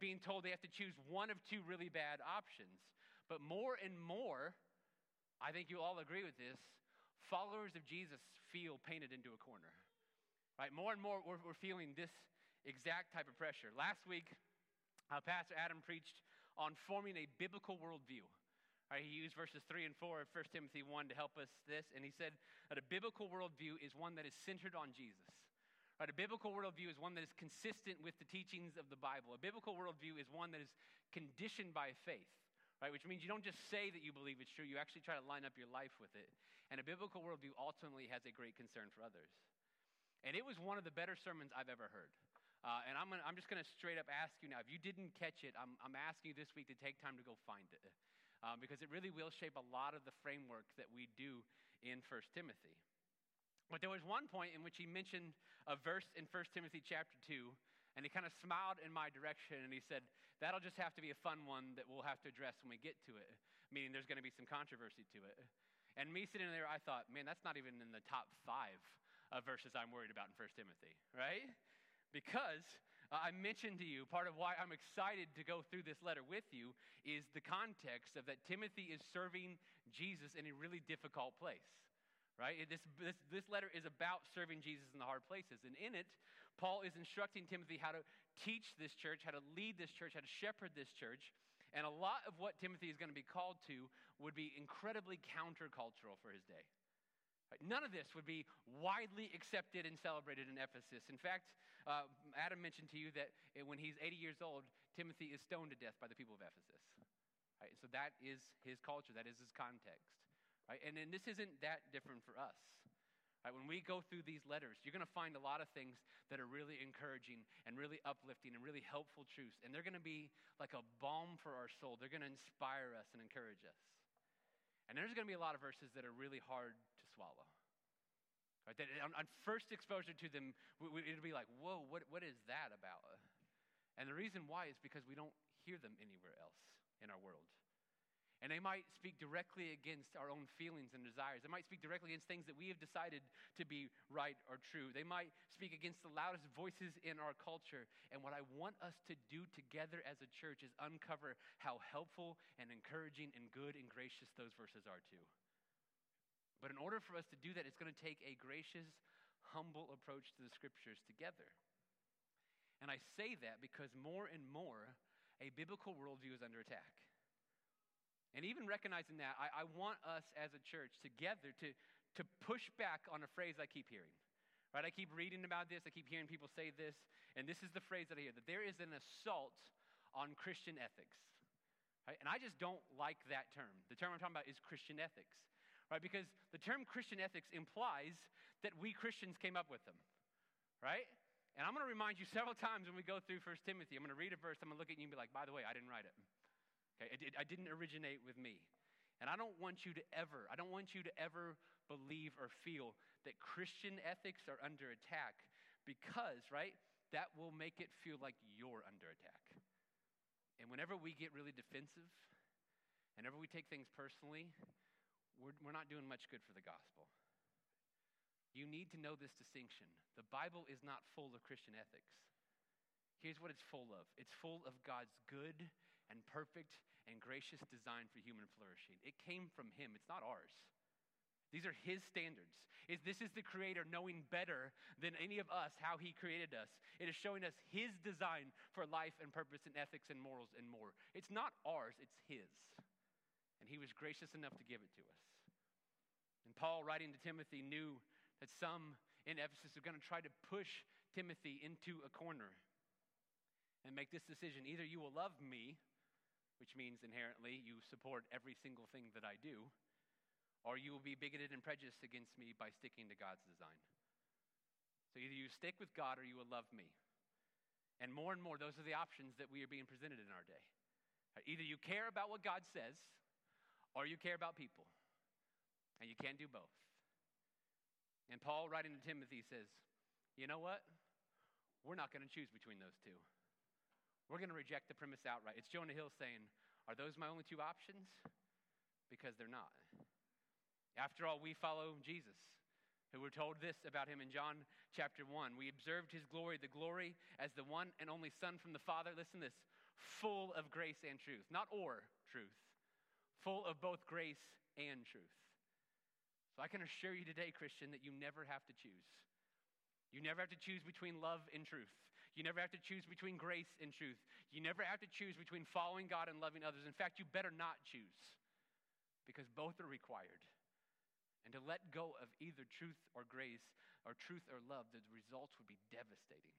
being told they have to choose one of two really bad options. But more and more, I think you all agree with this, followers of Jesus feel painted into a corner. Right? More and more, we're, we're feeling this exact type of pressure. Last week, uh, Pastor Adam preached on forming a biblical worldview. Right, he used verses 3 and 4 of 1 Timothy 1 to help us this, and he said that a biblical worldview is one that is centered on Jesus. Right, a biblical worldview is one that is consistent with the teachings of the Bible. A biblical worldview is one that is conditioned by faith, right, which means you don't just say that you believe it's true, you actually try to line up your life with it. And a biblical worldview ultimately has a great concern for others. And it was one of the better sermons I've ever heard. Uh, and I'm, gonna, I'm just going to straight up ask you now if you didn't catch it, I'm, I'm asking you this week to take time to go find it um, because it really will shape a lot of the framework that we do in 1 Timothy. But there was one point in which he mentioned a verse in 1 Timothy chapter 2, and he kind of smiled in my direction and he said, That'll just have to be a fun one that we'll have to address when we get to it, meaning there's going to be some controversy to it. And me sitting there, I thought, man, that's not even in the top five of verses I'm worried about in 1 Timothy, right? Because uh, I mentioned to you, part of why I'm excited to go through this letter with you is the context of that Timothy is serving Jesus in a really difficult place. Right? This, this, this letter is about serving Jesus in the hard places. And in it, Paul is instructing Timothy how to teach this church, how to lead this church, how to shepherd this church. And a lot of what Timothy is going to be called to would be incredibly countercultural for his day. None of this would be widely accepted and celebrated in Ephesus. In fact, uh, Adam mentioned to you that when he's 80 years old, Timothy is stoned to death by the people of Ephesus. Right? So that is his culture, that is his context. Right? And then this isn't that different for us. Right? When we go through these letters, you're going to find a lot of things that are really encouraging and really uplifting and really helpful truths. And they're going to be like a balm for our soul. They're going to inspire us and encourage us. And there's going to be a lot of verses that are really hard to swallow. Right? That on, on first exposure to them, it'll be like, whoa, what, what is that about? And the reason why is because we don't hear them anywhere else in our world. And they might speak directly against our own feelings and desires. They might speak directly against things that we have decided to be right or true. They might speak against the loudest voices in our culture. And what I want us to do together as a church is uncover how helpful and encouraging and good and gracious those verses are too. But in order for us to do that, it's going to take a gracious, humble approach to the scriptures together. And I say that because more and more, a biblical worldview is under attack. And even recognizing that, I, I, want us as a church together to, to push back on a phrase I keep hearing. Right? I keep reading about this, I keep hearing people say this, and this is the phrase that I hear that there is an assault on Christian ethics. Right? And I just don't like that term. The term I'm talking about is Christian ethics right? Because the term Christian ethics implies that we Christians came up with them, right? And I'm going to remind you several times when we go through First Timothy, I'm going to read a verse, I'm going to look at you and be like, by the way, I didn't write it. Okay, it, I didn't originate with me. And I don't want you to ever, I don't want you to ever believe or feel that Christian ethics are under attack because, right, that will make it feel like you're under attack. And whenever we get really defensive, whenever we take things personally, we're, we're not doing much good for the gospel. You need to know this distinction. The Bible is not full of Christian ethics. Here's what it's full of it's full of God's good and perfect and gracious design for human flourishing. It came from Him, it's not ours. These are His standards. Is this is the Creator knowing better than any of us how He created us. It is showing us His design for life and purpose and ethics and morals and more. It's not ours, it's His. And He was gracious enough to give it to us. And Paul, writing to Timothy, knew that some in Ephesus are going to try to push Timothy into a corner and make this decision either you will love me, which means inherently you support every single thing that I do, or you will be bigoted and prejudiced against me by sticking to God's design. So either you stick with God or you will love me. And more and more, those are the options that we are being presented in our day. Either you care about what God says, or you care about people. And you can't do both. And Paul, writing to Timothy, says, You know what? We're not going to choose between those two. We're going to reject the premise outright. It's Jonah Hill saying, Are those my only two options? Because they're not. After all, we follow Jesus. who were told this about him in John chapter 1. We observed his glory, the glory as the one and only Son from the Father. Listen this full of grace and truth, not or truth, full of both grace and truth. So I can assure you today, Christian, that you never have to choose. You never have to choose between love and truth. You never have to choose between grace and truth. You never have to choose between following God and loving others. In fact, you better not choose because both are required. And to let go of either truth or grace, or truth or love, the results would be devastating.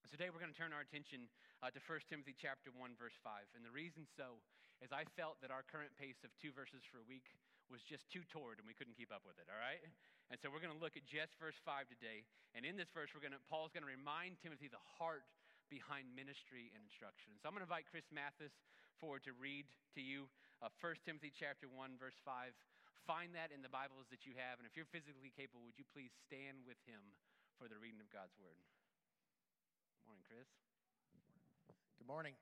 So today we're going to turn our attention uh, to 1 Timothy chapter 1 verse 5. And the reason so is I felt that our current pace of two verses for a week was just too torrid and we couldn't keep up with it, all right? And so we're going to look at just verse 5 today. And in this verse we're going to Paul's going to remind Timothy the heart behind ministry and instruction. So I'm going to invite Chris Mathis forward to read to you uh, 1 Timothy chapter 1 verse 5. Find that in the Bibles that you have and if you're physically capable, would you please stand with him for the reading of God's word? Morning, Chris. Good morning.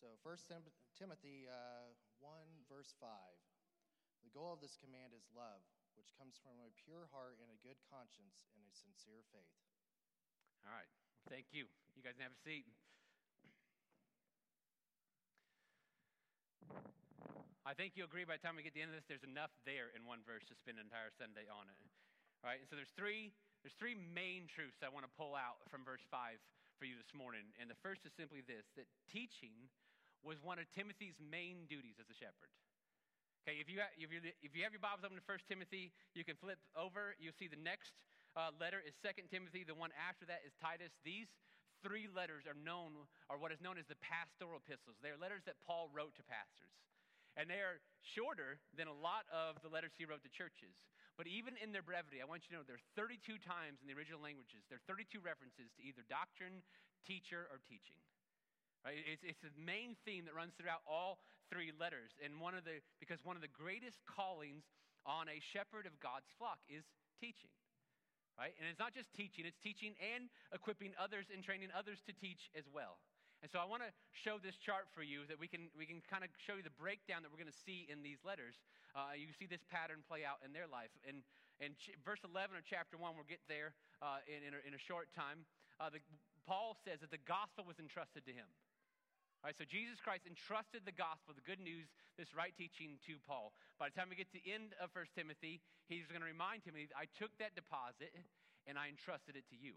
So, First Tim- Timothy uh, 1, verse 5. The goal of this command is love, which comes from a pure heart and a good conscience and a sincere faith. All right. Thank you. You guys have a seat. I think you'll agree by the time we get to the end of this, there's enough there in one verse to spend an entire Sunday on it. All right? And so there's three there's three main truths I want to pull out from verse 5 for you this morning. And the first is simply this that teaching was one of Timothy's main duties as a shepherd. Okay, if you, have, if, you, if you have your Bibles open to 1 Timothy, you can flip over. You'll see the next uh, letter is 2 Timothy. The one after that is Titus. These three letters are known, or what is known as the pastoral epistles. They are letters that Paul wrote to pastors. And they are shorter than a lot of the letters he wrote to churches. But even in their brevity, I want you to know there are 32 times in the original languages, there are 32 references to either doctrine, teacher, or teaching. Right? It's, it's the main theme that runs throughout all three letters. And one of the, because one of the greatest callings on a shepherd of God's flock is teaching. Right? And it's not just teaching, it's teaching and equipping others and training others to teach as well. And so I want to show this chart for you that we can, we can kind of show you the breakdown that we're going to see in these letters. Uh, you see this pattern play out in their life. And and ch- verse 11 of chapter 1, we'll get there uh, in, in a, in, a, short time. Uh, the, Paul says that the gospel was entrusted to him. All right, so Jesus Christ entrusted the gospel, the good news, this right teaching to Paul. By the time we get to the end of 1 Timothy, he's going to remind Timothy, I took that deposit and I entrusted it to you.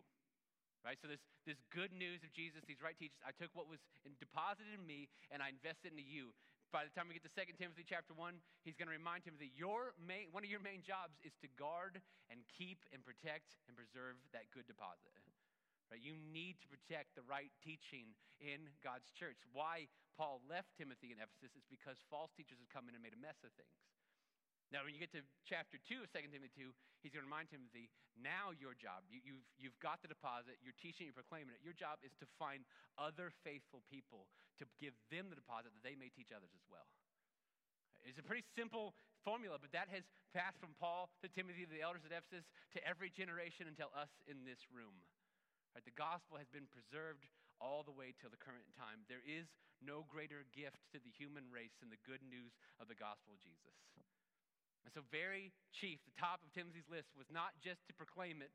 Right? So this, this good news of Jesus, these right teachers, I took what was deposited in me and I invested into you. By the time we get to 2 Timothy chapter 1, he's going to remind Timothy, your main, one of your main jobs is to guard and keep and protect and preserve that good deposit. Right? You need to protect the right teaching in God's church. Why Paul left Timothy in Ephesus is because false teachers had come in and made a mess of things. Now, when you get to chapter 2 of 2 Timothy 2, he's going to remind Timothy, now your job, you, you've, you've got the deposit, you're teaching, you're proclaiming it. Your job is to find other faithful people to give them the deposit that they may teach others as well. It's a pretty simple formula, but that has passed from Paul to Timothy to the elders at Ephesus to every generation until us in this room. Right? The gospel has been preserved all the way till the current time. There is no greater gift to the human race than the good news of the gospel of Jesus. And so, very chief, the top of Timothy's list was not just to proclaim it,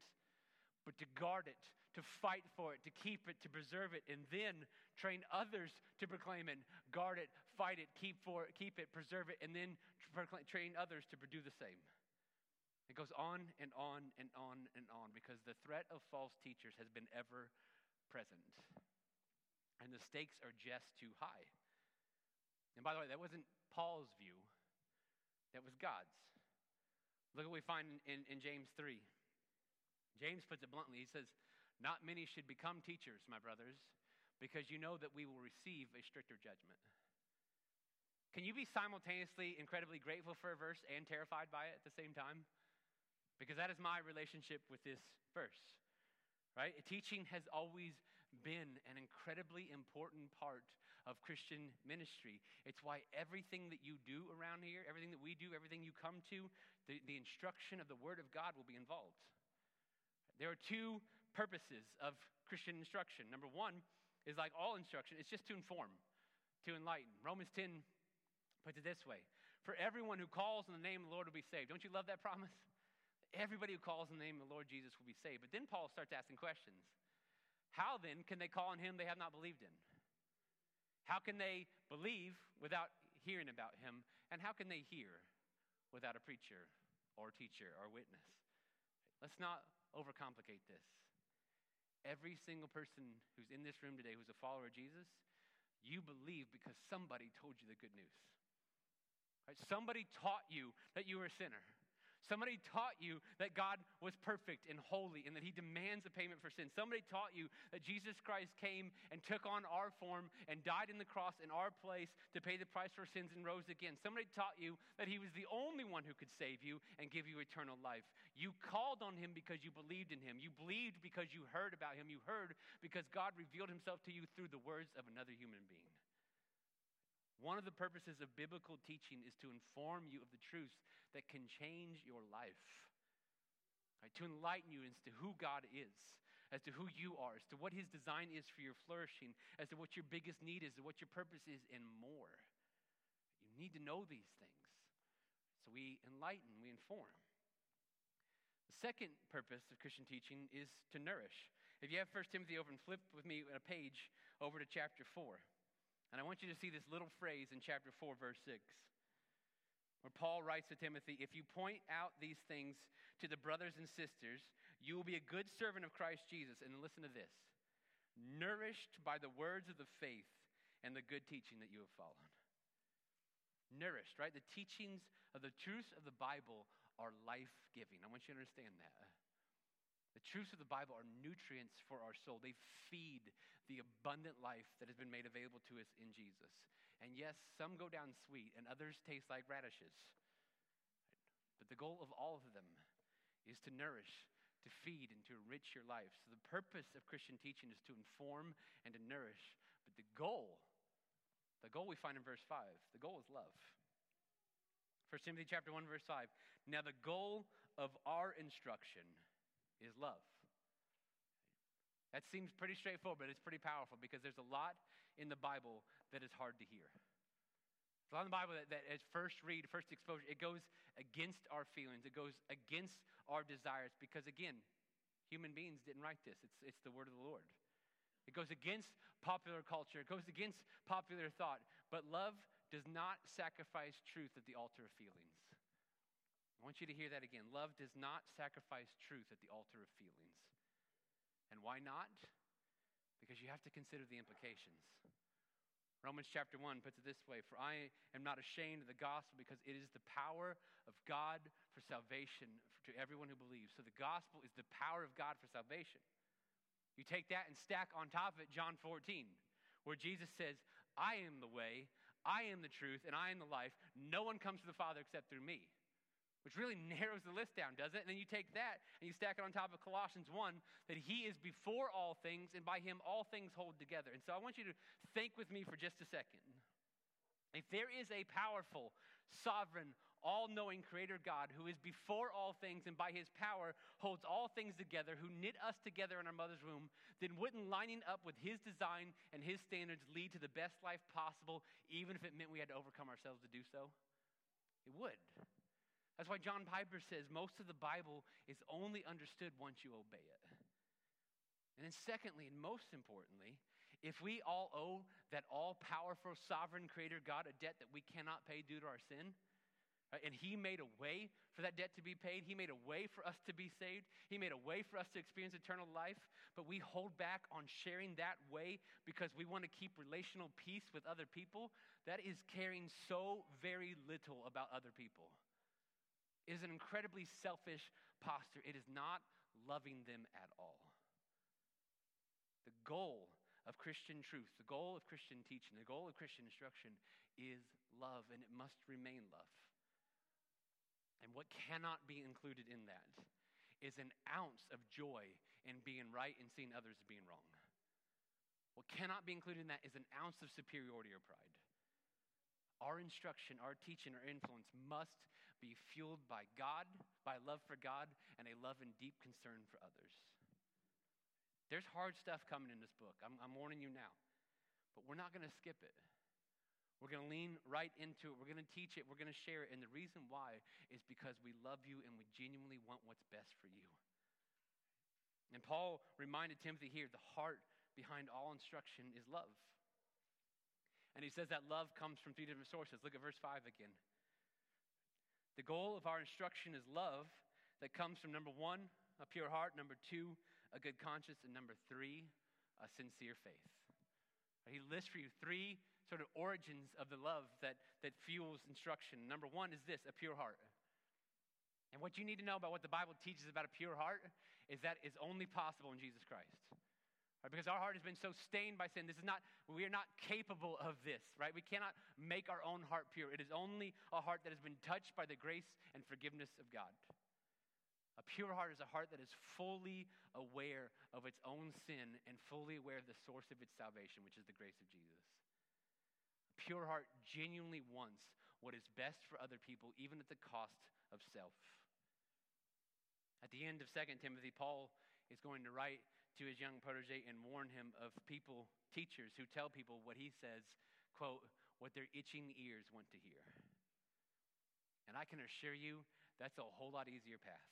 but to guard it, to fight for it, to keep it, to preserve it, and then train others to proclaim it, guard it, fight it, keep for it, keep it, preserve it, and then train others to do the same. It goes on and on and on and on because the threat of false teachers has been ever present. And the stakes are just too high. And by the way, that wasn't Paul's view, that was God's. Look what we find in, in, James 3. James puts it bluntly. He says, Not many should become teachers, my brothers, because you know that we will receive a stricter judgment. Can you be simultaneously incredibly grateful for a verse and terrified by it at the same time? Because that is my relationship with this verse, right? Teaching has always been an incredibly important part of Christian ministry. It's why everything that you do around here, everything that we do, everything you come to, the, the instruction of the Word of God will be involved. There are two purposes of Christian instruction. Number one is like all instruction, it's just to inform, to enlighten. Romans 10 puts it this way For everyone who calls on the name of the Lord will be saved. Don't you love that promise? Everybody who calls on the name of the Lord Jesus will be saved. But then Paul starts asking questions. How then can they call on him they have not believed in? How can they believe without hearing about him? And how can they hear without a preacher or teacher or witness? Let's not overcomplicate this. Every single person who's in this room today who's a follower of Jesus, you believe because somebody told you the good news. Right? Somebody taught you that you were a sinner. Somebody taught you that God was perfect and holy and that He demands a payment for sin. Somebody taught you that Jesus Christ came and took on our form and died in the cross in our place to pay the price for sins and rose again. Somebody taught you that He was the only one who could save you and give you eternal life. You called on Him because you believed in Him. You believed because you heard about Him. You heard because God revealed Himself to you through the words of another human being. One of the purposes of biblical teaching is to inform you of the truths that can change your life, right? to enlighten you as to who God is, as to who you are, as to what His design is for your flourishing, as to what your biggest need is, what your purpose is, and more. You need to know these things. So we enlighten, we inform. The second purpose of Christian teaching is to nourish. If you have 1 Timothy and flip with me a page over to chapter 4. And I want you to see this little phrase in chapter 4, verse 6, where Paul writes to Timothy If you point out these things to the brothers and sisters, you will be a good servant of Christ Jesus. And listen to this nourished by the words of the faith and the good teaching that you have followed. Nourished, right? The teachings of the truths of the Bible are life giving. I want you to understand that. The truths of the Bible are nutrients for our soul. They feed the abundant life that has been made available to us in Jesus. And yes, some go down sweet and others taste like radishes. But the goal of all of them is to nourish, to feed, and to enrich your life. So the purpose of Christian teaching is to inform and to nourish. But the goal, the goal we find in verse 5, the goal is love. 1 Timothy chapter 1, verse 5. Now the goal of our instruction is love. That seems pretty straightforward, but it's pretty powerful because there's a lot in the Bible that is hard to hear. There's a lot in the Bible that, that, as first read, first exposure, it goes against our feelings, it goes against our desires because, again, human beings didn't write this. It's, it's the word of the Lord. It goes against popular culture, it goes against popular thought. But love does not sacrifice truth at the altar of feelings. I want you to hear that again. Love does not sacrifice truth at the altar of feelings. And why not? Because you have to consider the implications. Romans chapter 1 puts it this way For I am not ashamed of the gospel because it is the power of God for salvation to everyone who believes. So the gospel is the power of God for salvation. You take that and stack on top of it John 14, where Jesus says, I am the way, I am the truth, and I am the life. No one comes to the Father except through me which really narrows the list down, doesn't it? And then you take that and you stack it on top of Colossians 1 that he is before all things and by him all things hold together. And so I want you to think with me for just a second. If there is a powerful, sovereign, all knowing creator God who is before all things and by his power holds all things together, who knit us together in our mother's womb, then wouldn't lining up with his design and his standards lead to the best life possible, even if it meant we had to overcome ourselves to do so? It would. That's why John Piper says most of the Bible is only understood once you obey it. And then, secondly, and most importantly, if we all owe that all powerful, sovereign creator God a debt that we cannot pay due to our sin, and He made a way for that debt to be paid, He made a way for us to be saved, He made a way for us to experience eternal life, but we hold back on sharing that way because we want to keep relational peace with other people, that is caring so very little about other people. It is an incredibly selfish posture. It is not loving them at all. The goal of Christian truth, the goal of Christian teaching, the goal of Christian instruction is love, and it must remain love. And what cannot be included in that is an ounce of joy in being right and seeing others being wrong. What cannot be included in that is an ounce of superiority or pride. Our instruction, our teaching, our influence must be fueled by God, by love for God, and a love and deep concern for others. There's hard stuff coming in this book. I'm, I'm warning you now. But we're not going to skip it. We're going to lean right into it. We're going to teach it. We're going to share it. And the reason why is because we love you and we genuinely want what's best for you. And Paul reminded Timothy here the heart behind all instruction is love. And he says that love comes from three different sources. Look at verse 5 again. The goal of our instruction is love that comes from number one, a pure heart, number two, a good conscience, and number three, a sincere faith. He lists for you three sort of origins of the love that, that fuels instruction. Number one is this a pure heart. And what you need to know about what the Bible teaches about a pure heart is that is only possible in Jesus Christ. Right? Because our heart has been so stained by sin. This is not, we are not capable of this, right? We cannot make our own heart pure. It is only a heart that has been touched by the grace and forgiveness of God. A pure heart is a heart that is fully aware of its own sin and fully aware of the source of its salvation, which is the grace of Jesus. A pure heart genuinely wants what is best for other people, even at the cost of self. At the end of 2 Timothy, Paul is going to write to his young protege and warn him of people, teachers, who tell people what he says, quote, what their itching ears want to hear. And I can assure you, that's a whole lot easier path.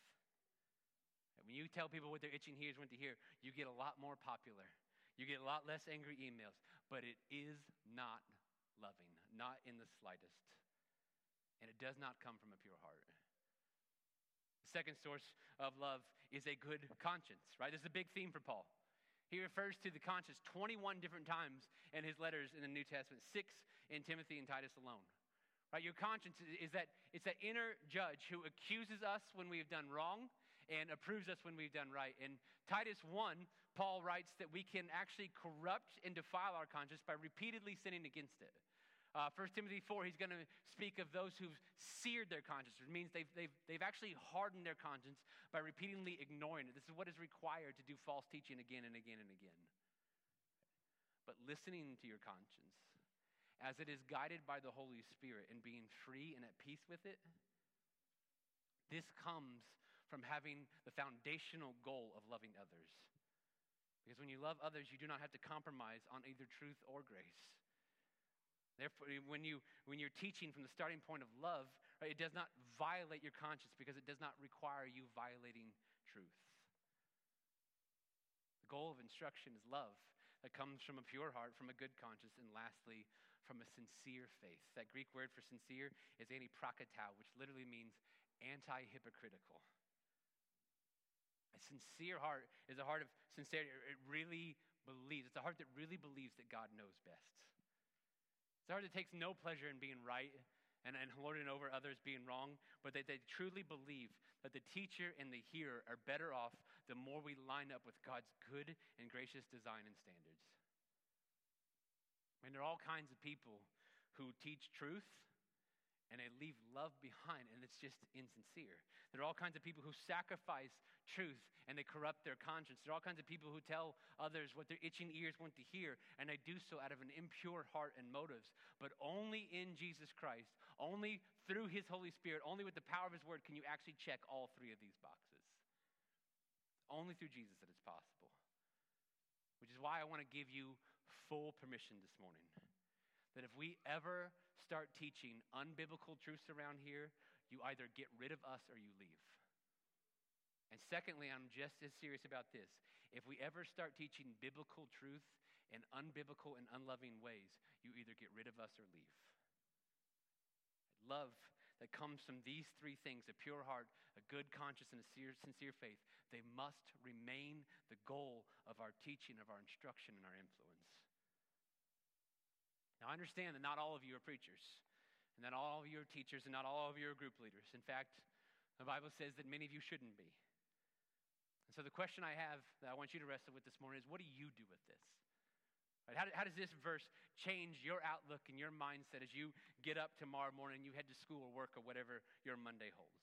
When you tell people what their itching ears want to hear, you get a lot more popular. You get a lot less angry emails, but it is not loving, not in the slightest. And it does not come from a pure heart. Second source of love is a good conscience, right? This is a big theme for Paul. He refers to the conscience 21 different times in his letters in the New Testament, six in Timothy and Titus alone. Right? Your conscience is that it's that inner judge who accuses us when we have done wrong and approves us when we've done right. In Titus 1, Paul writes that we can actually corrupt and defile our conscience by repeatedly sinning against it. Uh, 1 Timothy 4, he's going to speak of those who've seared their conscience. It means they've, they've, they've actually hardened their conscience by repeatedly ignoring it. This is what is required to do false teaching again and again and again. But listening to your conscience, as it is guided by the Holy Spirit and being free and at peace with it, this comes from having the foundational goal of loving others. Because when you love others, you do not have to compromise on either truth or grace. Therefore, when, you, when you're teaching from the starting point of love, right, it does not violate your conscience because it does not require you violating truth. The goal of instruction is love that comes from a pure heart, from a good conscience, and lastly, from a sincere faith. That Greek word for sincere is antiprokatao, which literally means anti hypocritical. A sincere heart is a heart of sincerity. It really believes, it's a heart that really believes that God knows best. It's a heart takes no pleasure in being right and, and lording over others being wrong, but that they truly believe that the teacher and the hearer are better off the more we line up with God's good and gracious design and standards. I mean, there are all kinds of people who teach truth and they leave love behind, and it's just insincere. There are all kinds of people who sacrifice truth and they corrupt their conscience. There are all kinds of people who tell others what their itching ears want to hear, and they do so out of an impure heart and motives. But only in Jesus Christ, only through His Holy Spirit, only with the power of His Word can you actually check all three of these boxes. Only through Jesus that it's possible. Which is why I want to give you full permission this morning that if we ever start teaching unbiblical truths around here, you either get rid of us or you leave. And secondly, I'm just as serious about this. If we ever start teaching biblical truth in unbiblical and unloving ways, you either get rid of us or leave. Love that comes from these three things a pure heart, a good conscience, and a sincere faith they must remain the goal of our teaching, of our instruction, and our influence. Now, I understand that not all of you are preachers, and that all of you are teachers, and not all of you are group leaders. In fact, the Bible says that many of you shouldn't be. And so the question I have that I want you to wrestle with this morning is what do you do with this? Right? How, how does this verse change your outlook and your mindset as you get up tomorrow morning and you head to school or work or whatever your Monday holds?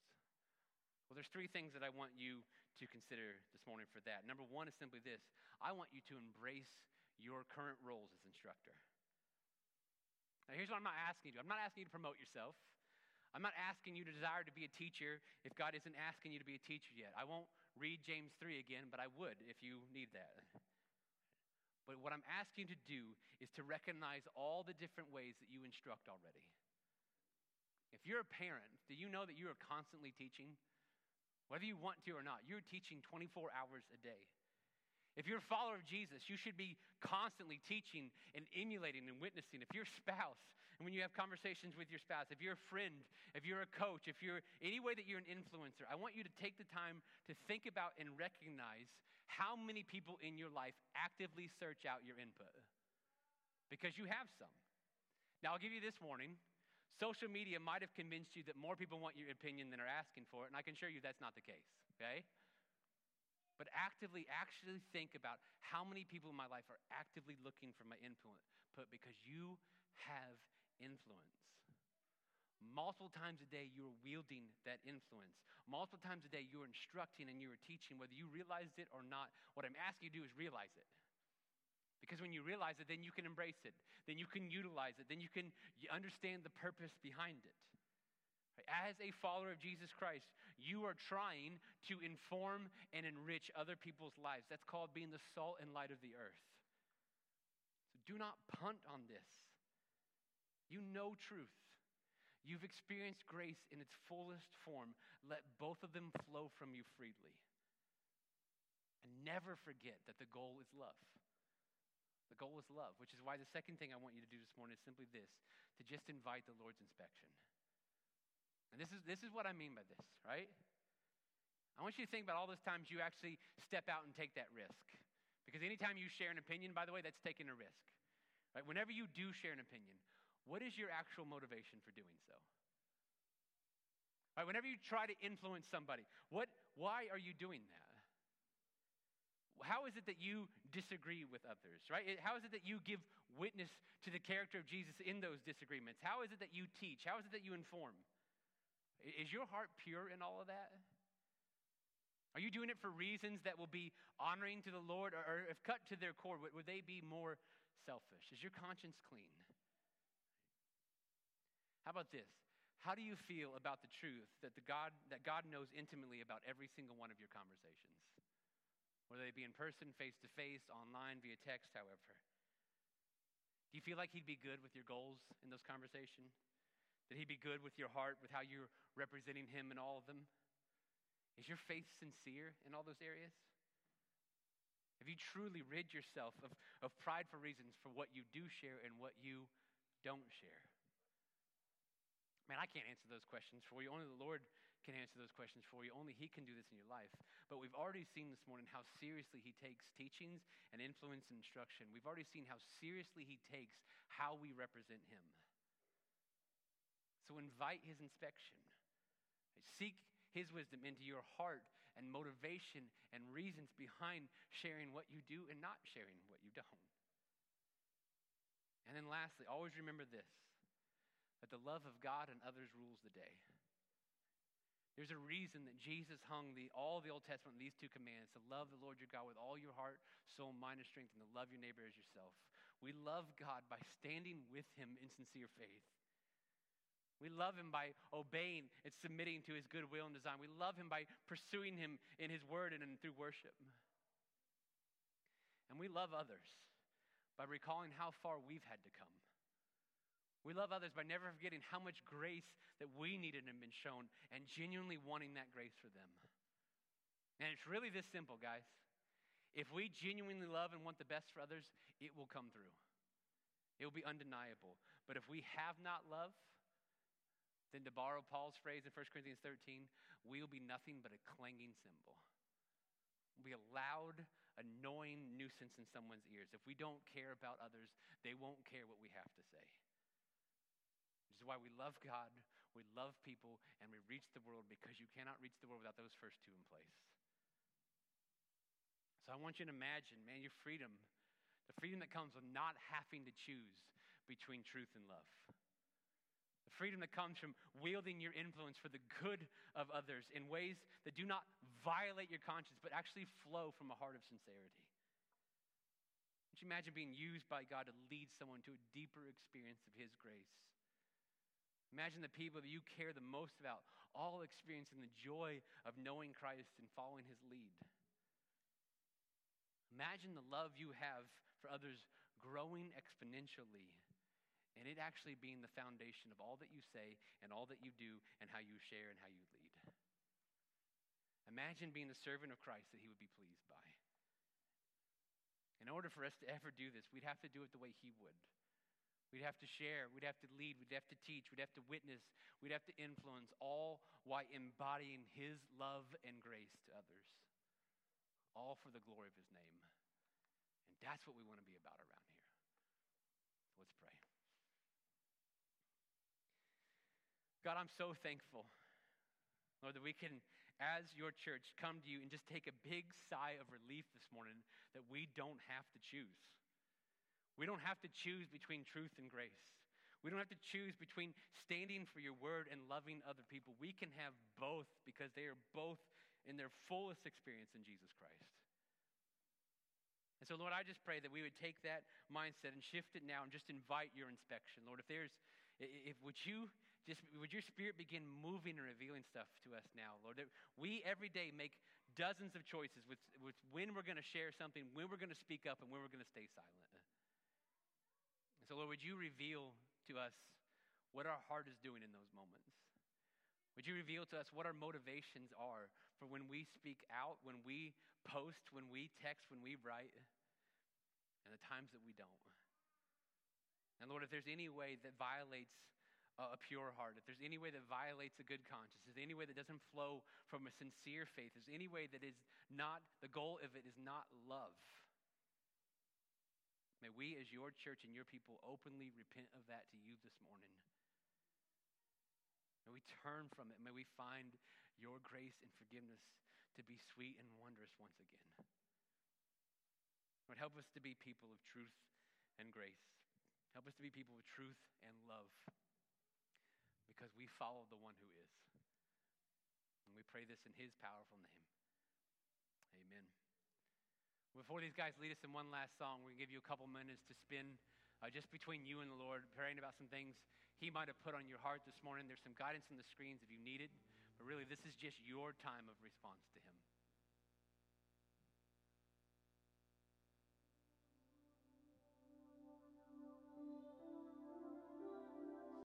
Well, there's three things that I want you to consider this morning for that. Number one is simply this I want you to embrace your current roles as instructor. Now, here's what I'm not asking you to I'm not asking you to promote yourself. I'm not asking you to desire to be a teacher if God isn't asking you to be a teacher yet. I won't read James 3 again, but I would if you need that. But what I'm asking you to do is to recognize all the different ways that you instruct already. If you're a parent, do you know that you are constantly teaching? Whether you want to or not, you're teaching 24 hours a day. If you're a follower of Jesus, you should be constantly teaching and emulating and witnessing. If you're a spouse, and when you have conversations with your spouse, if you're a friend, if you're a coach, if you're any way that you're an influencer, I want you to take the time to think about and recognize how many people in your life actively search out your input. Because you have some. Now, I'll give you this warning. Social media might have convinced you that more people want your opinion than are asking for it, and I can assure you that's not the case, okay? But actively actually think about how many people in my life are actively looking for my input because you have influence. Multiple times a day, you're wielding that influence. Multiple times a day, you're instructing and you're teaching, whether you realized it or not. What I'm asking you to do is realize it. Because when you realize it, then you can embrace it, then you can utilize it, then you can understand the purpose behind it. As a follower of Jesus Christ, you are trying to inform and enrich other people's lives. That's called being the salt and light of the earth. So do not punt on this. You know truth. You've experienced grace in its fullest form. Let both of them flow from you freely. And never forget that the goal is love. The goal is love, which is why the second thing I want you to do this morning is simply this to just invite the Lord's inspection. And this is, this is what I mean by this, right? I want you to think about all those times you actually step out and take that risk. Because anytime you share an opinion, by the way, that's taking a risk. Right? Whenever you do share an opinion, what is your actual motivation for doing so? Right? Whenever you try to influence somebody, what, why are you doing that? How is it that you disagree with others, right? How is it that you give witness to the character of Jesus in those disagreements? How is it that you teach? How is it that you inform? Is your heart pure in all of that? Are you doing it for reasons that will be honoring to the Lord, or, or if cut to their core, would, would they be more selfish? Is your conscience clean? How about this? How do you feel about the truth that, the God, that God knows intimately about every single one of your conversations? Whether they be in person, face to face, online, via text, however. Do you feel like He'd be good with your goals in those conversations? That He be good with your heart, with how you're representing Him in all of them? Is your faith sincere in all those areas? Have you truly rid yourself of, of prideful reasons for what you do share and what you don't share? Man, I can't answer those questions for you. Only the Lord can answer those questions for you. Only He can do this in your life. But we've already seen this morning how seriously He takes teachings and influence and instruction. We've already seen how seriously He takes how we represent Him. So invite his inspection. Seek his wisdom into your heart and motivation and reasons behind sharing what you do and not sharing what you don't. And then lastly, always remember this that the love of God and others rules the day. There's a reason that Jesus hung the, all the Old Testament these two commands to love the Lord your God with all your heart, soul, mind, and strength, and to love your neighbor as yourself. We love God by standing with him in sincere faith. We love him by obeying and submitting to his good will and design. We love him by pursuing him in his word and through worship. And we love others by recalling how far we've had to come. We love others by never forgetting how much grace that we needed and been shown and genuinely wanting that grace for them. And it's really this simple, guys. If we genuinely love and want the best for others, it will come through. It will be undeniable. But if we have not love, then, to borrow Paul's phrase in 1 Corinthians 13, we'll be nothing but a clanging cymbal. We'll be a loud, annoying nuisance in someone's ears. If we don't care about others, they won't care what we have to say. Which is why we love God, we love people, and we reach the world because you cannot reach the world without those first two in place. So I want you to imagine, man, your freedom, the freedom that comes with not having to choose between truth and love freedom that comes from wielding your influence for the good of others in ways that do not violate your conscience, but actually flow from a heart of sincerity. You imagine being used by God to lead someone to a deeper experience of His grace? Imagine the people that you care the most about all experiencing the joy of knowing Christ and following His lead. Imagine the love you have for others growing exponentially and it actually being the foundation of all that you say and all that you do and how you share and how you lead. Imagine being the servant of Christ that he would be pleased by. In order for us to ever do this, we'd have to do it the way he would. We'd have to share, we'd have to lead, we'd have to teach, we'd have to witness, we'd have to influence, all while embodying his love and grace to others. All for the glory of his name. And that's what we want to be about around here. Let's pray. God, I'm so thankful, Lord, that we can, as your church, come to you and just take a big sigh of relief this morning that we don't have to choose. We don't have to choose between truth and grace. We don't have to choose between standing for your word and loving other people. We can have both because they are both in their fullest experience in Jesus Christ. And so, Lord, I just pray that we would take that mindset and shift it now and just invite your inspection. Lord, if there's, if would you just, would your spirit begin moving and revealing stuff to us now, Lord? That we every day make dozens of choices with, with when we're going to share something, when we're going to speak up, and when we're going to stay silent. So, Lord, would you reveal to us what our heart is doing in those moments? Would you reveal to us what our motivations are for when we speak out, when we post, when we text, when we write, and the times that we don't? And Lord, if there's any way that violates a pure heart, if there's any way that violates a good conscience, if there's any way that doesn't flow from a sincere faith, if there's any way that is not, the goal of it is not love, May we, as your church and your people, openly repent of that to you this morning. May we turn from it. May we find your grace and forgiveness to be sweet and wondrous once again. Lord, help us to be people of truth and grace. Help us to be people of truth and love because we follow the one who is. And we pray this in his powerful name. Amen. Before these guys lead us in one last song, we're going to give you a couple minutes to spend uh, just between you and the Lord, praying about some things He might have put on your heart this morning. There's some guidance on the screens if you need it, but really, this is just your time of response